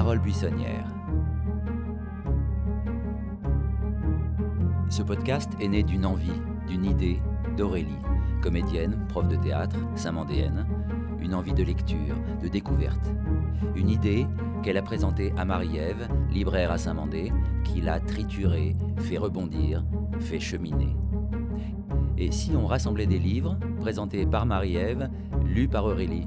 Paroles buissonnières. Ce podcast est né d'une envie, d'une idée d'Aurélie, comédienne, prof de théâtre, saint-mandéenne, une envie de lecture, de découverte. Une idée qu'elle a présentée à Marie-Ève, libraire à Saint-Mandé, qui l'a triturée, fait rebondir, fait cheminer. Et si on rassemblait des livres présentés par Marie-Ève, lus par Aurélie?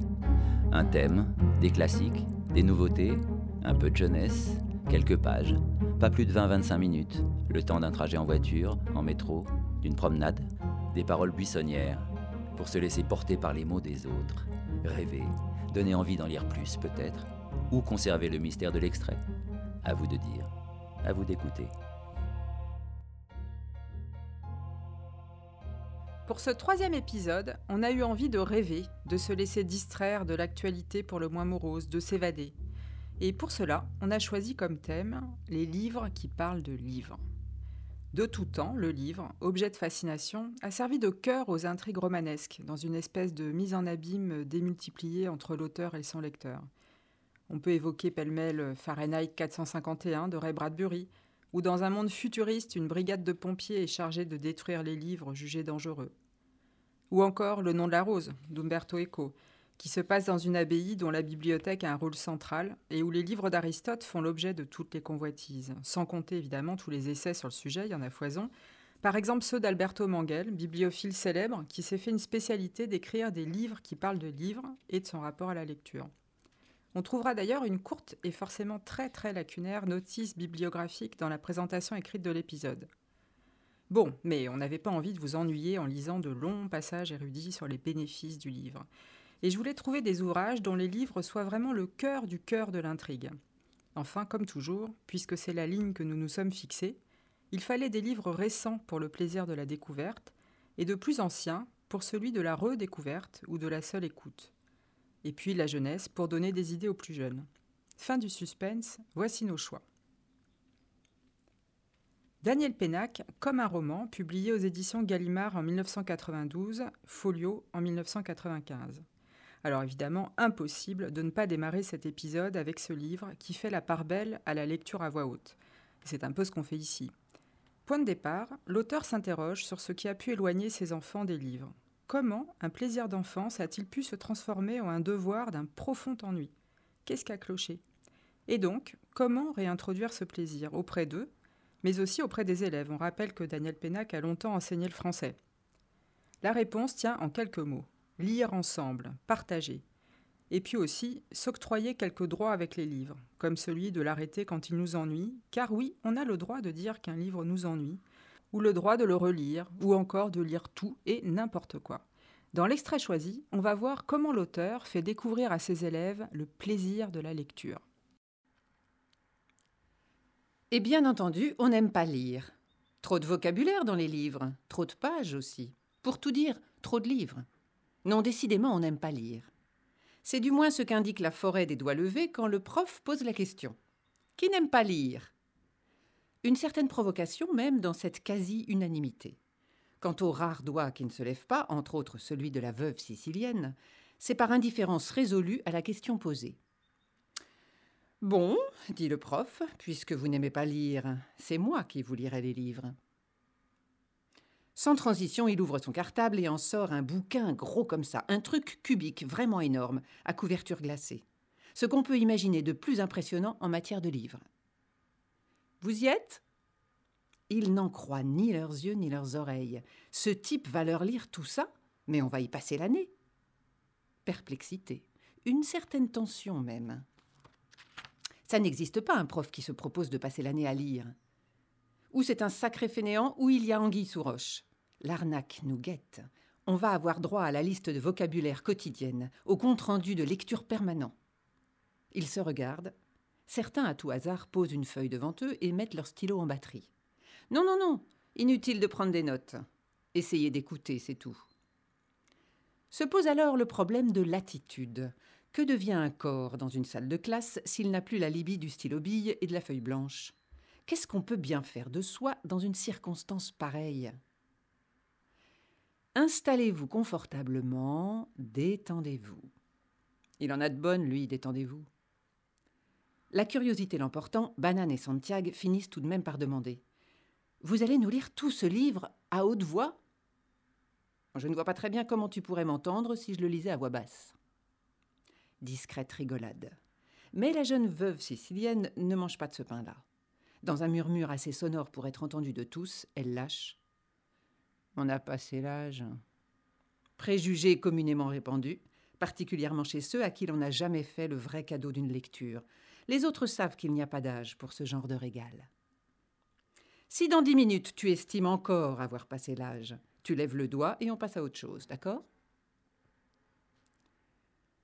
Un thème, des classiques, des nouveautés, un peu de jeunesse, quelques pages, pas plus de 20-25 minutes, le temps d'un trajet en voiture, en métro, d'une promenade, des paroles buissonnières, pour se laisser porter par les mots des autres, rêver, donner envie d'en lire plus peut-être, ou conserver le mystère de l'extrait. À vous de dire, à vous d'écouter. Pour ce troisième épisode, on a eu envie de rêver, de se laisser distraire de l'actualité pour le moins morose, de s'évader. Et pour cela, on a choisi comme thème les livres qui parlent de livres. De tout temps, le livre, objet de fascination, a servi de cœur aux intrigues romanesques, dans une espèce de mise en abîme démultipliée entre l'auteur et son lecteur. On peut évoquer pêle-mêle Fahrenheit 451 de Ray Bradbury, où dans un monde futuriste, une brigade de pompiers est chargée de détruire les livres jugés dangereux. Ou encore Le nom de la rose d'Umberto Eco, qui se passe dans une abbaye dont la bibliothèque a un rôle central et où les livres d'Aristote font l'objet de toutes les convoitises, sans compter évidemment tous les essais sur le sujet, il y en a foison. Par exemple ceux d'Alberto Manguel, bibliophile célèbre, qui s'est fait une spécialité d'écrire des livres qui parlent de livres et de son rapport à la lecture. On trouvera d'ailleurs une courte et forcément très très lacunaire notice bibliographique dans la présentation écrite de l'épisode. Bon, mais on n'avait pas envie de vous ennuyer en lisant de longs passages érudits sur les bénéfices du livre. Et je voulais trouver des ouvrages dont les livres soient vraiment le cœur du cœur de l'intrigue. Enfin, comme toujours, puisque c'est la ligne que nous nous sommes fixés, il fallait des livres récents pour le plaisir de la découverte, et de plus anciens pour celui de la redécouverte ou de la seule écoute et puis la jeunesse pour donner des idées aux plus jeunes. Fin du suspense, voici nos choix. Daniel Pénac, comme un roman, publié aux éditions Gallimard en 1992, Folio en 1995. Alors évidemment, impossible de ne pas démarrer cet épisode avec ce livre qui fait la part belle à la lecture à voix haute. C'est un peu ce qu'on fait ici. Point de départ, l'auteur s'interroge sur ce qui a pu éloigner ses enfants des livres. Comment un plaisir d'enfance a-t-il pu se transformer en un devoir d'un profond ennui? Qu'est-ce qu'a cloché? Et donc, comment réintroduire ce plaisir? Auprès d'eux, mais aussi auprès des élèves On rappelle que Daniel Pénac a longtemps enseigné le français. La réponse tient en quelques mots. Lire ensemble, partager. Et puis aussi, s'octroyer quelques droits avec les livres, comme celui de l'arrêter quand il nous ennuie, car oui, on a le droit de dire qu'un livre nous ennuie, ou le droit de le relire, ou encore de lire tout et n'importe quoi. Dans l'extrait choisi, on va voir comment l'auteur fait découvrir à ses élèves le plaisir de la lecture. Et bien entendu, on n'aime pas lire. Trop de vocabulaire dans les livres, trop de pages aussi. Pour tout dire, trop de livres. Non, décidément, on n'aime pas lire. C'est du moins ce qu'indique la forêt des doigts levés quand le prof pose la question. Qui n'aime pas lire? Une certaine provocation même dans cette quasi-unanimité. Quant aux rares doigts qui ne se lèvent pas, entre autres celui de la veuve sicilienne, c'est par indifférence résolue à la question posée. Bon, dit le prof, puisque vous n'aimez pas lire, c'est moi qui vous lirai les livres. Sans transition, il ouvre son cartable et en sort un bouquin gros comme ça, un truc cubique vraiment énorme, à couverture glacée. Ce qu'on peut imaginer de plus impressionnant en matière de livres. Vous y êtes? Ils n'en croient ni leurs yeux ni leurs oreilles. Ce type va leur lire tout ça, mais on va y passer l'année. Perplexité, une certaine tension même. Ça n'existe pas un prof qui se propose de passer l'année à lire. Ou c'est un sacré fainéant, ou il y a anguille sous roche. L'arnaque nous guette. On va avoir droit à la liste de vocabulaire quotidienne, au compte-rendu de lecture permanent. Ils se regardent, Certains, à tout hasard, posent une feuille devant eux et mettent leur stylo en batterie. Non, non, non, inutile de prendre des notes. Essayez d'écouter, c'est tout. Se pose alors le problème de l'attitude. Que devient un corps dans une salle de classe s'il n'a plus la libye du stylo bille et de la feuille blanche? Qu'est-ce qu'on peut bien faire de soi dans une circonstance pareille? Installez-vous confortablement, détendez-vous. Il en a de bonnes, lui, détendez-vous. La curiosité l'emportant, Banane et Santiago finissent tout de même par demander Vous allez nous lire tout ce livre à haute voix? Je ne vois pas très bien comment tu pourrais m'entendre si je le lisais à voix basse. Discrète rigolade. Mais la jeune veuve sicilienne ne mange pas de ce pain-là. Dans un murmure assez sonore pour être entendu de tous, elle lâche. On a passé l'âge. Préjugé communément répandu, particulièrement chez ceux à qui l'on n'a jamais fait le vrai cadeau d'une lecture. Les autres savent qu'il n'y a pas d'âge pour ce genre de régal. Si dans dix minutes tu estimes encore avoir passé l'âge, tu lèves le doigt et on passe à autre chose, d'accord?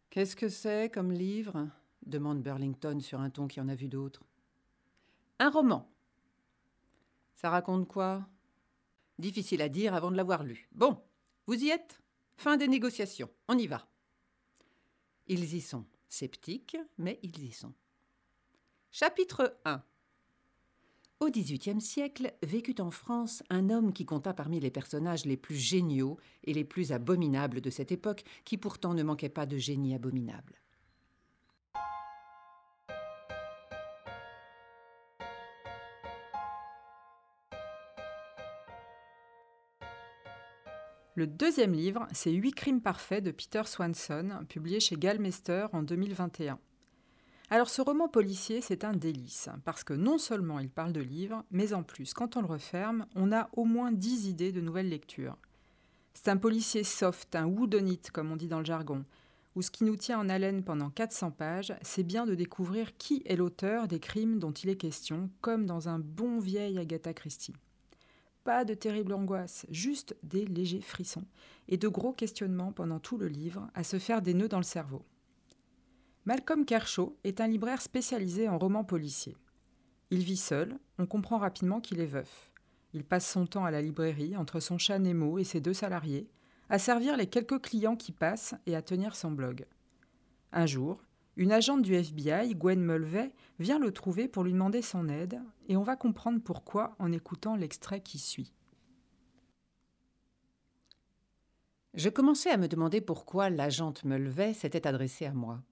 Qu'est-ce que c'est comme livre? demande Burlington sur un ton qui en a vu d'autres. Un roman. Ça raconte quoi? Difficile à dire avant de l'avoir lu. Bon, vous y êtes? Fin des négociations. On y va. Ils y sont. Sceptiques, mais ils y sont. Chapitre 1 Au XVIIIe siècle, vécut en France un homme qui compta parmi les personnages les plus géniaux et les plus abominables de cette époque, qui pourtant ne manquait pas de génie abominable. Le deuxième livre, c'est Huit crimes parfaits de Peter Swanson, publié chez Gallmeister en 2021. Alors ce roman policier, c'est un délice, parce que non seulement il parle de livres, mais en plus, quand on le referme, on a au moins dix idées de nouvelles lectures. C'est un policier soft, un whodunit comme on dit dans le jargon, où ce qui nous tient en haleine pendant 400 pages, c'est bien de découvrir qui est l'auteur des crimes dont il est question, comme dans un bon vieil Agatha Christie. Pas de terrible angoisse, juste des légers frissons et de gros questionnements pendant tout le livre à se faire des nœuds dans le cerveau. Malcolm Kershaw est un libraire spécialisé en romans policiers. Il vit seul, on comprend rapidement qu'il est veuf. Il passe son temps à la librairie, entre son chat Nemo et ses deux salariés, à servir les quelques clients qui passent et à tenir son blog. Un jour, une agente du FBI, Gwen Mulvey, vient le trouver pour lui demander son aide, et on va comprendre pourquoi en écoutant l'extrait qui suit. Je commençais à me demander pourquoi l'agente Mulvey s'était adressée à moi.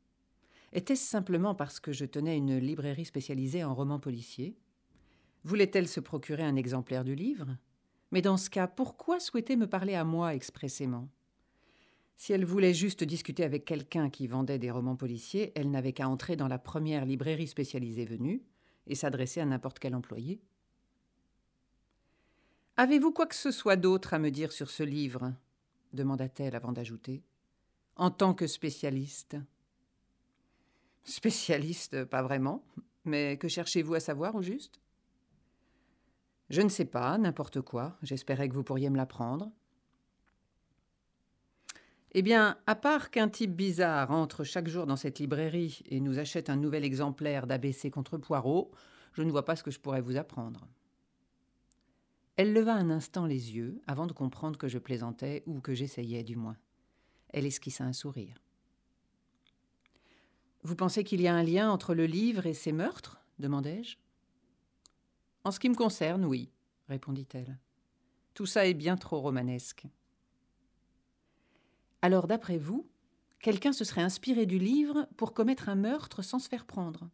Était-ce simplement parce que je tenais une librairie spécialisée en romans policiers? Voulait-elle se procurer un exemplaire du livre? Mais dans ce cas, pourquoi souhaitait me parler à moi expressément? Si elle voulait juste discuter avec quelqu'un qui vendait des romans policiers, elle n'avait qu'à entrer dans la première librairie spécialisée venue et s'adresser à n'importe quel employé. Avez-vous quoi que ce soit d'autre à me dire sur ce livre? demanda-t-elle avant d'ajouter. En tant que spécialiste. Spécialiste, pas vraiment. Mais que cherchez-vous à savoir au juste? Je ne sais pas, n'importe quoi. J'espérais que vous pourriez me l'apprendre. Eh bien, à part qu'un type bizarre entre chaque jour dans cette librairie et nous achète un nouvel exemplaire d'ABC contre Poirot, je ne vois pas ce que je pourrais vous apprendre. Elle leva un instant les yeux avant de comprendre que je plaisantais ou que j'essayais du moins. Elle esquissa un sourire. Vous pensez qu'il y a un lien entre le livre et ces meurtres? demandai-je. En ce qui me concerne, oui, répondit-elle. Tout ça est bien trop romanesque. Alors, d'après vous, quelqu'un se serait inspiré du livre pour commettre un meurtre sans se faire prendre?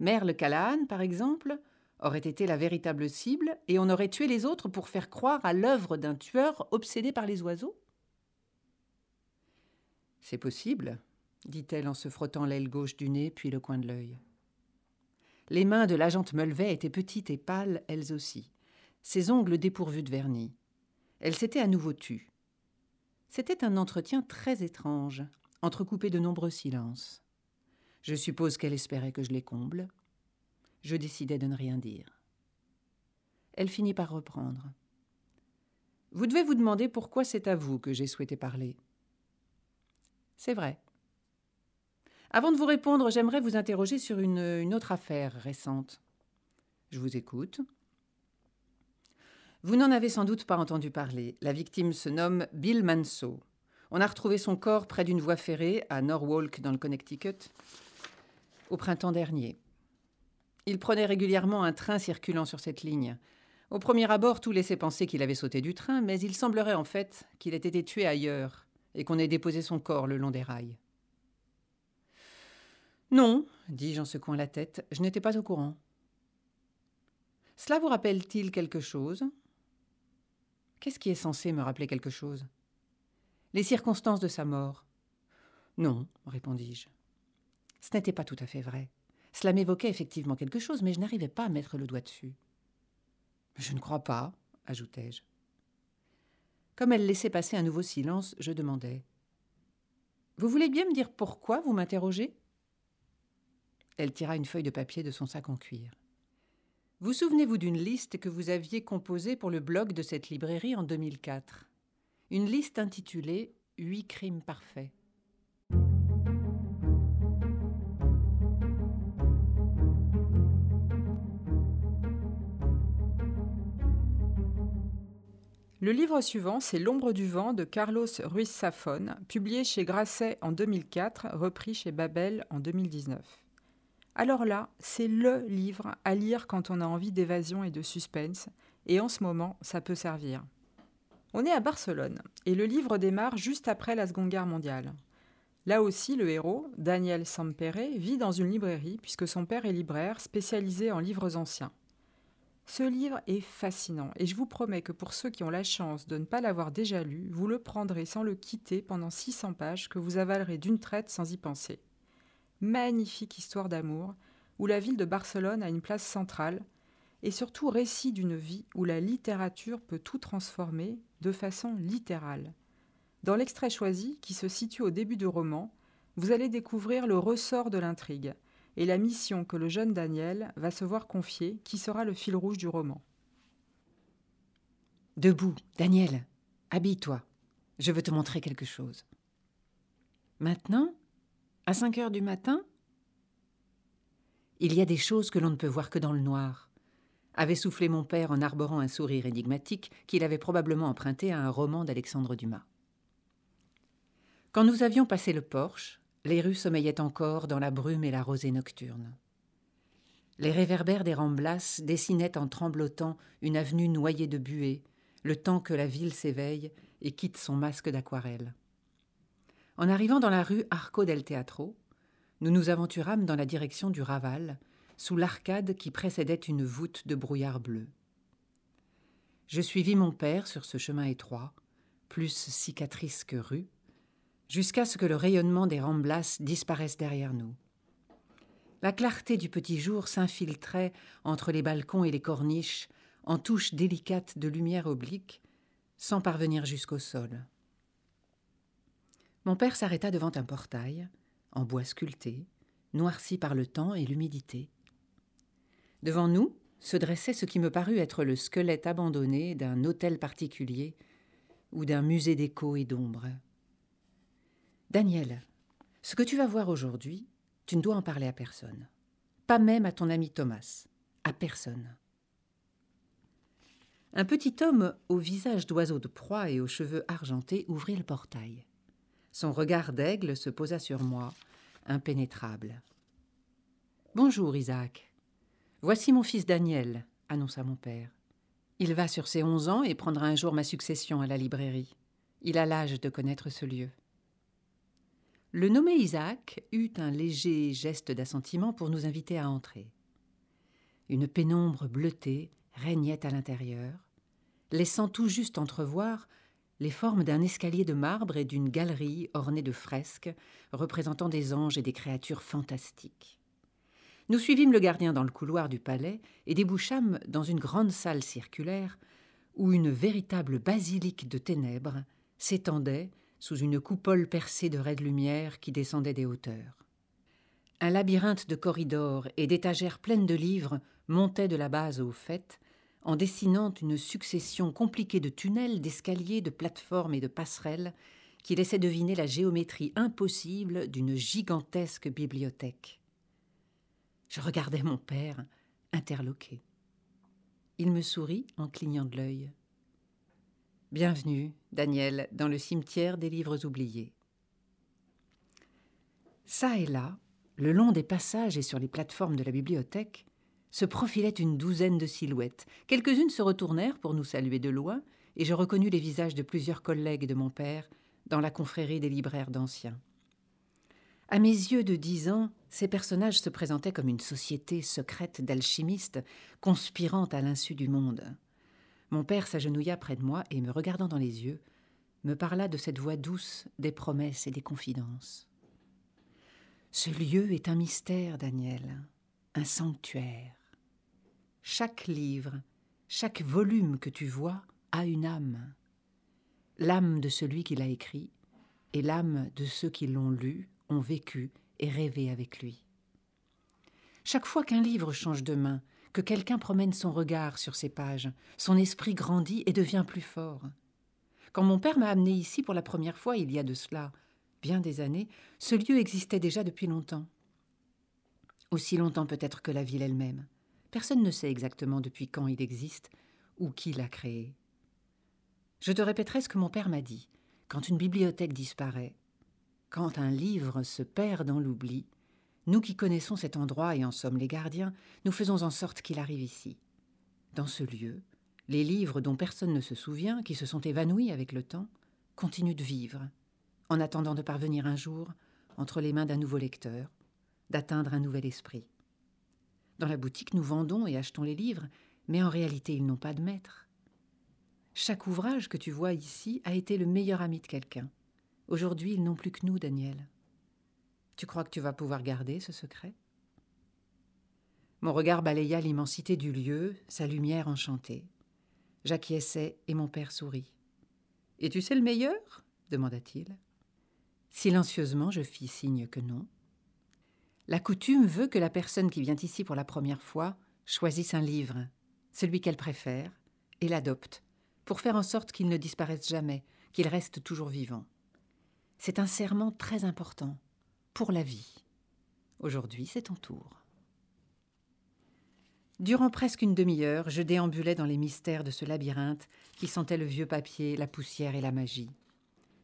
Merle Callahan, par exemple, aurait été la véritable cible et on aurait tué les autres pour faire croire à l'œuvre d'un tueur obsédé par les oiseaux? C'est possible, dit-elle en se frottant l'aile gauche du nez puis le coin de l'œil. Les mains de l'agente Mulvey étaient petites et pâles, elles aussi, ses ongles dépourvus de vernis. Elle s'était à nouveau tue. C'était un entretien très étrange, entrecoupé de nombreux silences. Je suppose qu'elle espérait que je les comble. Je décidai de ne rien dire. Elle finit par reprendre. Vous devez vous demander pourquoi c'est à vous que j'ai souhaité parler. C'est vrai. Avant de vous répondre, j'aimerais vous interroger sur une, une autre affaire récente. Je vous écoute. Vous n'en avez sans doute pas entendu parler. La victime se nomme Bill Manso. On a retrouvé son corps près d'une voie ferrée à Norwalk dans le Connecticut au printemps dernier. Il prenait régulièrement un train circulant sur cette ligne. Au premier abord, tout laissait penser qu'il avait sauté du train, mais il semblerait en fait qu'il ait été tué ailleurs et qu'on ait déposé son corps le long des rails. Non, dis-je en secouant la tête, je n'étais pas au courant. Cela vous rappelle-t-il quelque chose? Qu'est-ce qui est censé me rappeler quelque chose? Les circonstances de sa mort. Non, répondis-je. Ce n'était pas tout à fait vrai. Cela m'évoquait effectivement quelque chose, mais je n'arrivais pas à mettre le doigt dessus. Je ne crois pas, ajoutai-je. Comme elle laissait passer un nouveau silence, je demandai. Vous voulez bien me dire pourquoi vous m'interrogez? Elle tira une feuille de papier de son sac en cuir. Vous souvenez-vous d'une liste que vous aviez composée pour le blog de cette librairie en 2004 Une liste intitulée Huit crimes parfaits. Le livre suivant, c'est L'ombre du vent de Carlos Ruiz Safon, publié chez Grasset en 2004, repris chez Babel en 2019. Alors là, c'est LE livre à lire quand on a envie d'évasion et de suspense, et en ce moment, ça peut servir. On est à Barcelone, et le livre démarre juste après la Seconde Guerre mondiale. Là aussi, le héros, Daniel Sampere, vit dans une librairie puisque son père est libraire spécialisé en livres anciens. Ce livre est fascinant et je vous promets que pour ceux qui ont la chance de ne pas l'avoir déjà lu, vous le prendrez sans le quitter pendant 600 pages que vous avalerez d'une traite sans y penser. Magnifique histoire d'amour, où la ville de Barcelone a une place centrale, et surtout récit d'une vie où la littérature peut tout transformer de façon littérale. Dans l'extrait choisi, qui se situe au début du roman, vous allez découvrir le ressort de l'intrigue, et la mission que le jeune Daniel va se voir confier, qui sera le fil rouge du roman. Debout, Daniel, habille-toi. Je veux te montrer quelque chose. Maintenant, à cinq heures du matin Il y a des choses que l'on ne peut voir que dans le noir, avait soufflé mon père en arborant un sourire énigmatique qu'il avait probablement emprunté à un roman d'Alexandre Dumas. Quand nous avions passé le porche, les rues sommeillaient encore dans la brume et la rosée nocturne. Les réverbères des ramblas dessinaient en tremblotant une avenue noyée de buée, le temps que la ville s'éveille et quitte son masque d'aquarelle. En arrivant dans la rue Arco del Teatro, nous nous aventurâmes dans la direction du Raval, sous l'arcade qui précédait une voûte de brouillard bleu. Je suivis mon père sur ce chemin étroit, plus cicatrice que rue, jusqu'à ce que le rayonnement des ramblas disparaisse derrière nous. La clarté du petit jour s'infiltrait entre les balcons et les corniches en touches délicates de lumière oblique, sans parvenir jusqu'au sol. Mon père s'arrêta devant un portail, en bois sculpté, noirci par le temps et l'humidité. Devant nous se dressait ce qui me parut être le squelette abandonné d'un hôtel particulier ou d'un musée d'écho et d'ombre. Daniel, ce que tu vas voir aujourd'hui, tu ne dois en parler à personne. Pas même à ton ami Thomas. À personne. Un petit homme au visage d'oiseau de proie et aux cheveux argentés ouvrit le portail. Son regard d'aigle se posa sur moi, impénétrable. Bonjour, Isaac. Voici mon fils Daniel, annonça mon père. Il va sur ses onze ans et prendra un jour ma succession à la librairie. Il a l'âge de connaître ce lieu. Le nommé Isaac eut un léger geste d'assentiment pour nous inviter à entrer. Une pénombre bleutée régnait à l'intérieur, laissant tout juste entrevoir les formes d'un escalier de marbre et d'une galerie ornée de fresques représentant des anges et des créatures fantastiques. Nous suivîmes le gardien dans le couloir du palais et débouchâmes dans une grande salle circulaire où une véritable basilique de ténèbres s'étendait sous une coupole percée de raides lumières qui descendaient des hauteurs. Un labyrinthe de corridors et d'étagères pleines de livres montait de la base au fait, en dessinant une succession compliquée de tunnels, d'escaliers, de plateformes et de passerelles qui laissaient deviner la géométrie impossible d'une gigantesque bibliothèque. Je regardais mon père, interloqué. Il me sourit en clignant de l'œil. Bienvenue, Daniel, dans le cimetière des livres oubliés. Ça et là, le long des passages et sur les plateformes de la bibliothèque, se profilait une douzaine de silhouettes. Quelques-unes se retournèrent pour nous saluer de loin, et je reconnus les visages de plusieurs collègues de mon père dans la confrérie des libraires d'anciens. À mes yeux de dix ans, ces personnages se présentaient comme une société secrète d'alchimistes conspirant à l'insu du monde. Mon père s'agenouilla près de moi et, me regardant dans les yeux, me parla de cette voix douce des promesses et des confidences. Ce lieu est un mystère, Daniel, un sanctuaire. Chaque livre, chaque volume que tu vois a une âme. L'âme de celui qui l'a écrit et l'âme de ceux qui l'ont lu, ont vécu et rêvé avec lui. Chaque fois qu'un livre change de main, que quelqu'un promène son regard sur ses pages, son esprit grandit et devient plus fort. Quand mon père m'a amené ici pour la première fois, il y a de cela bien des années, ce lieu existait déjà depuis longtemps. Aussi longtemps peut-être que la ville elle-même. Personne ne sait exactement depuis quand il existe ou qui l'a créé. Je te répéterai ce que mon père m'a dit. Quand une bibliothèque disparaît, quand un livre se perd dans l'oubli, nous qui connaissons cet endroit et en sommes les gardiens, nous faisons en sorte qu'il arrive ici. Dans ce lieu, les livres dont personne ne se souvient, qui se sont évanouis avec le temps, continuent de vivre, en attendant de parvenir un jour entre les mains d'un nouveau lecteur, d'atteindre un nouvel esprit. Dans la boutique, nous vendons et achetons les livres, mais en réalité, ils n'ont pas de maître. Chaque ouvrage que tu vois ici a été le meilleur ami de quelqu'un. Aujourd'hui, ils n'ont plus que nous, Daniel. Tu crois que tu vas pouvoir garder ce secret? Mon regard balaya l'immensité du lieu, sa lumière enchantée. J'acquiesçai et mon père sourit. Et tu sais le meilleur? demanda-t-il. Silencieusement, je fis signe que non. La coutume veut que la personne qui vient ici pour la première fois choisisse un livre, celui qu'elle préfère, et l'adopte, pour faire en sorte qu'il ne disparaisse jamais, qu'il reste toujours vivant. C'est un serment très important, pour la vie. Aujourd'hui, c'est ton tour. Durant presque une demi-heure, je déambulais dans les mystères de ce labyrinthe qui sentait le vieux papier, la poussière et la magie.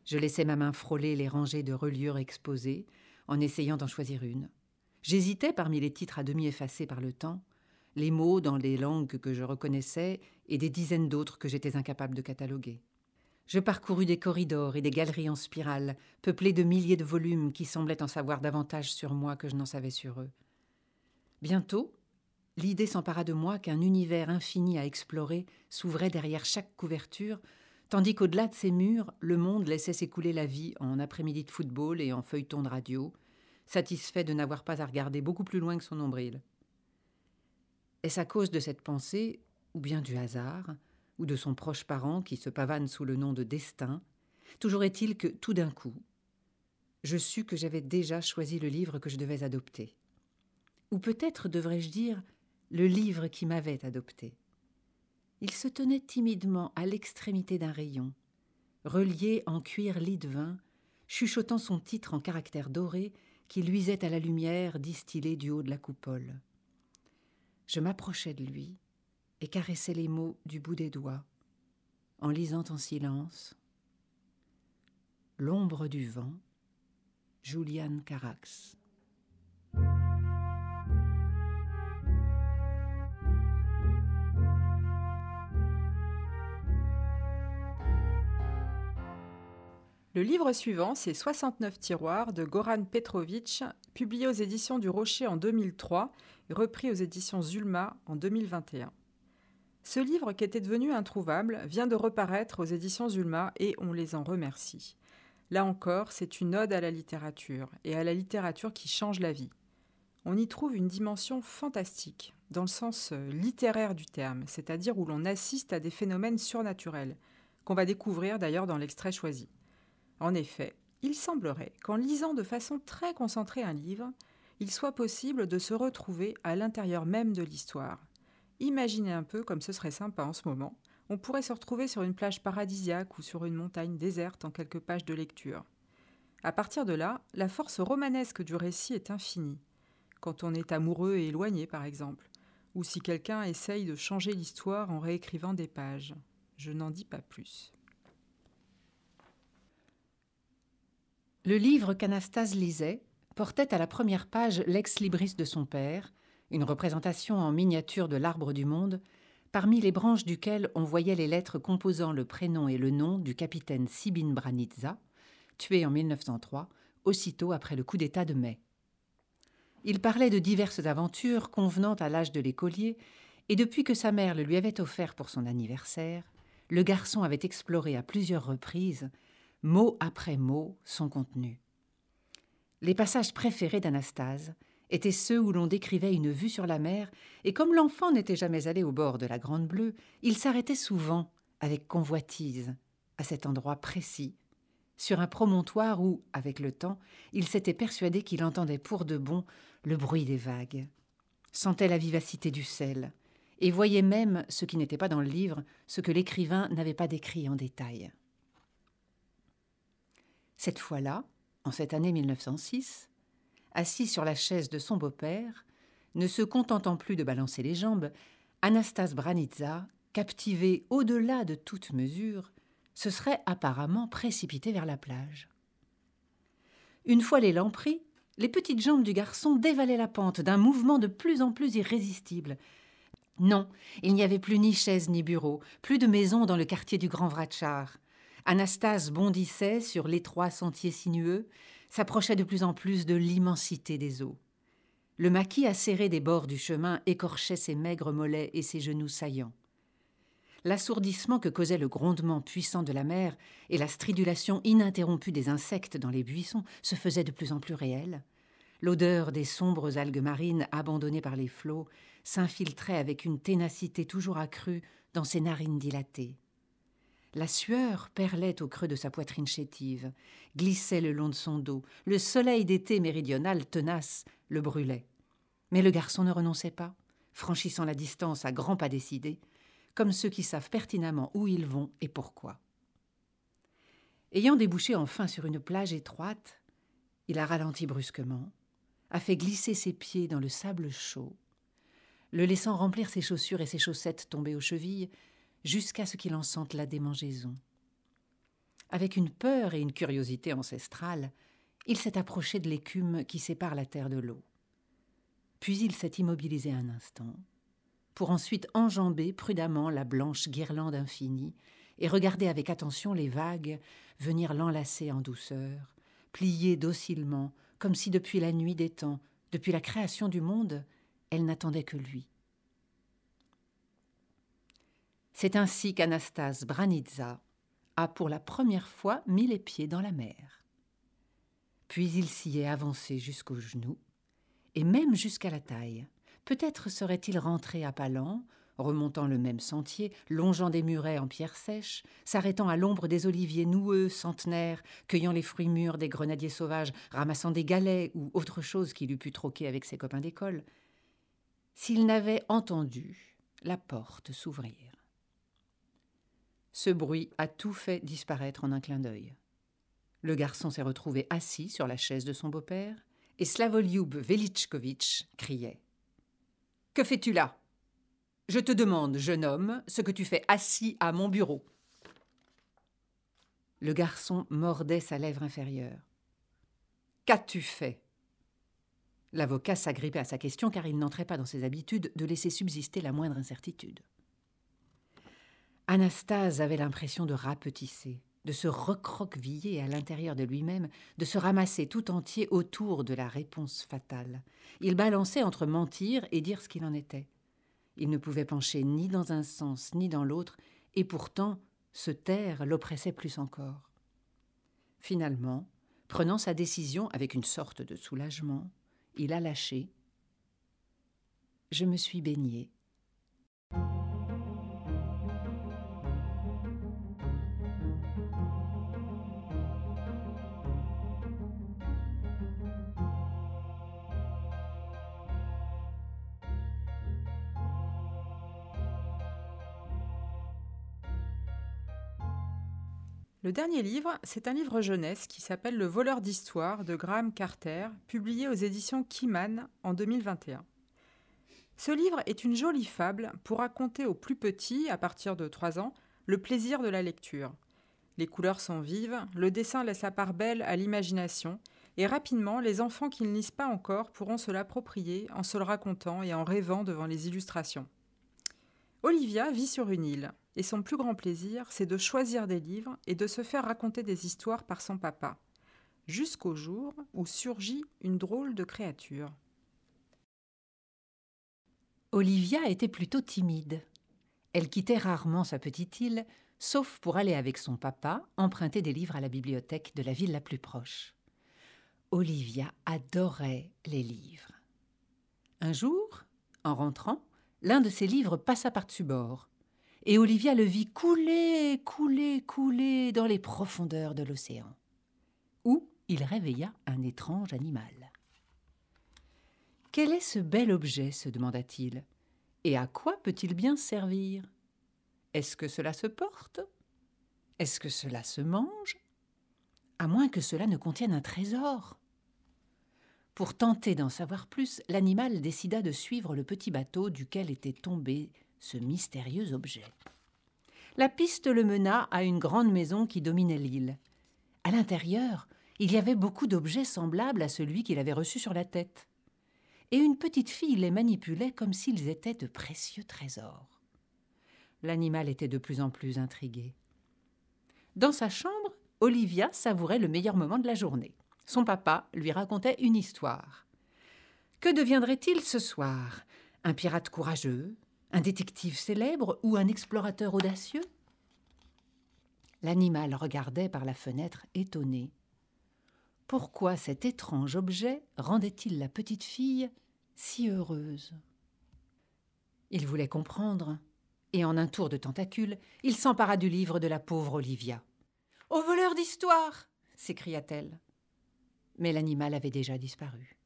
Je laissais ma main frôler les rangées de reliures exposées, en essayant d'en choisir une. J'hésitais parmi les titres à demi effacés par le temps, les mots dans les langues que je reconnaissais et des dizaines d'autres que j'étais incapable de cataloguer. Je parcourus des corridors et des galeries en spirale, peuplées de milliers de volumes qui semblaient en savoir davantage sur moi que je n'en savais sur eux. Bientôt, l'idée s'empara de moi qu'un univers infini à explorer s'ouvrait derrière chaque couverture tandis qu'au-delà de ces murs, le monde laissait s'écouler la vie en après-midi de football et en feuilleton de radio, satisfait de n'avoir pas à regarder beaucoup plus loin que son nombril. Est-ce à cause de cette pensée, ou bien du hasard, ou de son proche parent qui se pavane sous le nom de destin, toujours est-il que, tout d'un coup, je sus que j'avais déjà choisi le livre que je devais adopter. Ou peut-être devrais-je dire le livre qui m'avait adopté il se tenait timidement à l'extrémité d'un rayon, relié en cuir lit de vin, chuchotant son titre en caractères dorés qui luisait à la lumière distillée du haut de la coupole. Je m'approchai de lui et caressai les mots du bout des doigts, en lisant en silence L'ombre du vent, Julian Carax. Le livre suivant, c'est 69 tiroirs de Goran Petrovic, publié aux éditions du Rocher en 2003 et repris aux éditions Zulma en 2021. Ce livre, qui était devenu introuvable, vient de reparaître aux éditions Zulma et on les en remercie. Là encore, c'est une ode à la littérature et à la littérature qui change la vie. On y trouve une dimension fantastique, dans le sens euh, littéraire du terme, c'est-à-dire où l'on assiste à des phénomènes surnaturels, qu'on va découvrir d'ailleurs dans l'extrait choisi. En effet, il semblerait qu'en lisant de façon très concentrée un livre, il soit possible de se retrouver à l'intérieur même de l'histoire. Imaginez un peu comme ce serait sympa en ce moment. On pourrait se retrouver sur une plage paradisiaque ou sur une montagne déserte en quelques pages de lecture. À partir de là, la force romanesque du récit est infinie. Quand on est amoureux et éloigné, par exemple, ou si quelqu'un essaye de changer l'histoire en réécrivant des pages. Je n'en dis pas plus. Le livre qu'Anastase lisait portait à la première page l'ex-libris de son père, une représentation en miniature de l'arbre du monde, parmi les branches duquel on voyait les lettres composant le prénom et le nom du capitaine Sibin Branitza, tué en 1903 aussitôt après le coup d'État de mai. Il parlait de diverses aventures convenant à l'âge de l'écolier, et depuis que sa mère le lui avait offert pour son anniversaire, le garçon avait exploré à plusieurs reprises, mot après mot, son contenu. Les passages préférés d'Anastase étaient ceux où l'on décrivait une vue sur la mer, et comme l'enfant n'était jamais allé au bord de la Grande Bleue, il s'arrêtait souvent, avec convoitise, à cet endroit précis, sur un promontoire où, avec le temps, il s'était persuadé qu'il entendait pour de bon le bruit des vagues, sentait la vivacité du sel, et voyait même ce qui n'était pas dans le livre, ce que l'écrivain n'avait pas décrit en détail. Cette fois-là, en cette année 1906, assis sur la chaise de son beau-père, ne se contentant plus de balancer les jambes, Anastas Branitza, captivé au-delà de toute mesure, se serait apparemment précipité vers la plage. Une fois l'élan pris, les petites jambes du garçon dévalaient la pente d'un mouvement de plus en plus irrésistible. Non, il n'y avait plus ni chaise ni bureau, plus de maison dans le quartier du Grand Vratchar. Anastase bondissait sur l'étroit sentier sinueux, s'approchait de plus en plus de l'immensité des eaux. Le maquis acéré des bords du chemin écorchait ses maigres mollets et ses genoux saillants. L'assourdissement que causait le grondement puissant de la mer et la stridulation ininterrompue des insectes dans les buissons se faisaient de plus en plus réels. L'odeur des sombres algues marines abandonnées par les flots s'infiltrait avec une ténacité toujours accrue dans ses narines dilatées. La sueur perlait au creux de sa poitrine chétive, glissait le long de son dos. Le soleil d'été méridional tenace le brûlait. Mais le garçon ne renonçait pas, franchissant la distance à grands pas décidés, comme ceux qui savent pertinemment où ils vont et pourquoi. Ayant débouché enfin sur une plage étroite, il a ralenti brusquement, a fait glisser ses pieds dans le sable chaud, le laissant remplir ses chaussures et ses chaussettes tombées aux chevilles, jusqu'à ce qu'il en sente la démangeaison. Avec une peur et une curiosité ancestrale, il s'est approché de l'écume qui sépare la terre de l'eau. Puis il s'est immobilisé un instant, pour ensuite enjamber prudemment la blanche guirlande infinie et regarder avec attention les vagues venir l'enlacer en douceur, plier docilement, comme si depuis la nuit des temps, depuis la création du monde, elle n'attendait que lui. C'est ainsi qu'Anastase Branitza a pour la première fois mis les pieds dans la mer. Puis il s'y est avancé jusqu'aux genoux, et même jusqu'à la taille. Peut-être serait-il rentré à pas lents, remontant le même sentier, longeant des murets en pierre sèche, s'arrêtant à l'ombre des oliviers noueux, centenaires, cueillant les fruits mûrs des grenadiers sauvages, ramassant des galets ou autre chose qu'il eût pu troquer avec ses copains d'école, s'il n'avait entendu la porte s'ouvrir. Ce bruit a tout fait disparaître en un clin d'œil. Le garçon s'est retrouvé assis sur la chaise de son beau-père, et Slavoliub Velichkovitch criait Que fais-tu là? Je te demande, jeune homme, ce que tu fais assis à mon bureau. Le garçon mordait sa lèvre inférieure. Qu'as-tu fait? L'avocat s'agrippait à sa question car il n'entrait pas dans ses habitudes de laisser subsister la moindre incertitude. Anastase avait l'impression de rapetisser, de se recroqueviller à l'intérieur de lui-même, de se ramasser tout entier autour de la réponse fatale. Il balançait entre mentir et dire ce qu'il en était. Il ne pouvait pencher ni dans un sens ni dans l'autre, et pourtant se taire l'oppressait plus encore. Finalement, prenant sa décision avec une sorte de soulagement, il a lâché. Je me suis baigné. Le dernier livre, c'est un livre jeunesse qui s'appelle Le voleur d'histoire de Graham Carter, publié aux éditions Kiman en 2021. Ce livre est une jolie fable pour raconter aux plus petits, à partir de 3 ans, le plaisir de la lecture. Les couleurs sont vives, le dessin laisse la part belle à l'imagination, et rapidement, les enfants qui ne lisent pas encore pourront se l'approprier en se le racontant et en rêvant devant les illustrations. Olivia vit sur une île, et son plus grand plaisir, c'est de choisir des livres et de se faire raconter des histoires par son papa. jusqu'au jour où surgit une drôle de créature. Olivia était plutôt timide. Elle quittait rarement sa petite île, sauf pour aller avec son papa emprunter des livres à la bibliothèque de la ville la plus proche. Olivia adorait les livres. Un jour, en rentrant, l'un de ses livres passa par-dessus bord, et Olivia le vit couler, couler, couler dans les profondeurs de l'océan, où il réveilla un étrange animal. Quel est ce bel objet? se demanda-t-il. Et à quoi peut-il bien servir? Est-ce que cela se porte? Est-ce que cela se mange? À moins que cela ne contienne un trésor. Pour tenter d'en savoir plus, l'animal décida de suivre le petit bateau duquel était tombé ce mystérieux objet. La piste le mena à une grande maison qui dominait l'île. À l'intérieur, il y avait beaucoup d'objets semblables à celui qu'il avait reçu sur la tête et une petite fille les manipulait comme s'ils étaient de précieux trésors. L'animal était de plus en plus intrigué. Dans sa chambre, Olivia savourait le meilleur moment de la journée. Son papa lui racontait une histoire. Que deviendrait-il ce soir? Un pirate courageux? Un détective célèbre Ou un explorateur audacieux? L'animal regardait par la fenêtre étonné. Pourquoi cet étrange objet rendait-il la petite fille si heureuse? Il voulait comprendre, et en un tour de tentacule, il s'empara du livre de la pauvre Olivia. Au voleur d'histoire s'écria-t-elle. Mais l'animal avait déjà disparu.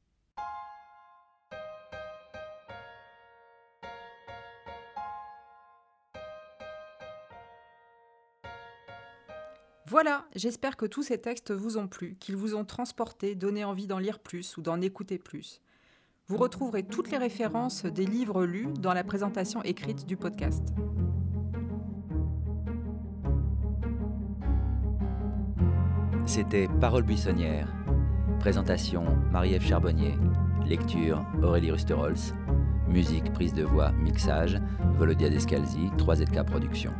Voilà, j'espère que tous ces textes vous ont plu, qu'ils vous ont transporté, donné envie d'en lire plus ou d'en écouter plus. Vous retrouverez toutes les références des livres lus dans la présentation écrite du podcast. C'était Parole buissonnière. Présentation Marie-Ève Charbonnier. Lecture Aurélie Rusterholz. Musique, prise de voix, mixage Volodia Descalzi, 3ZK Productions.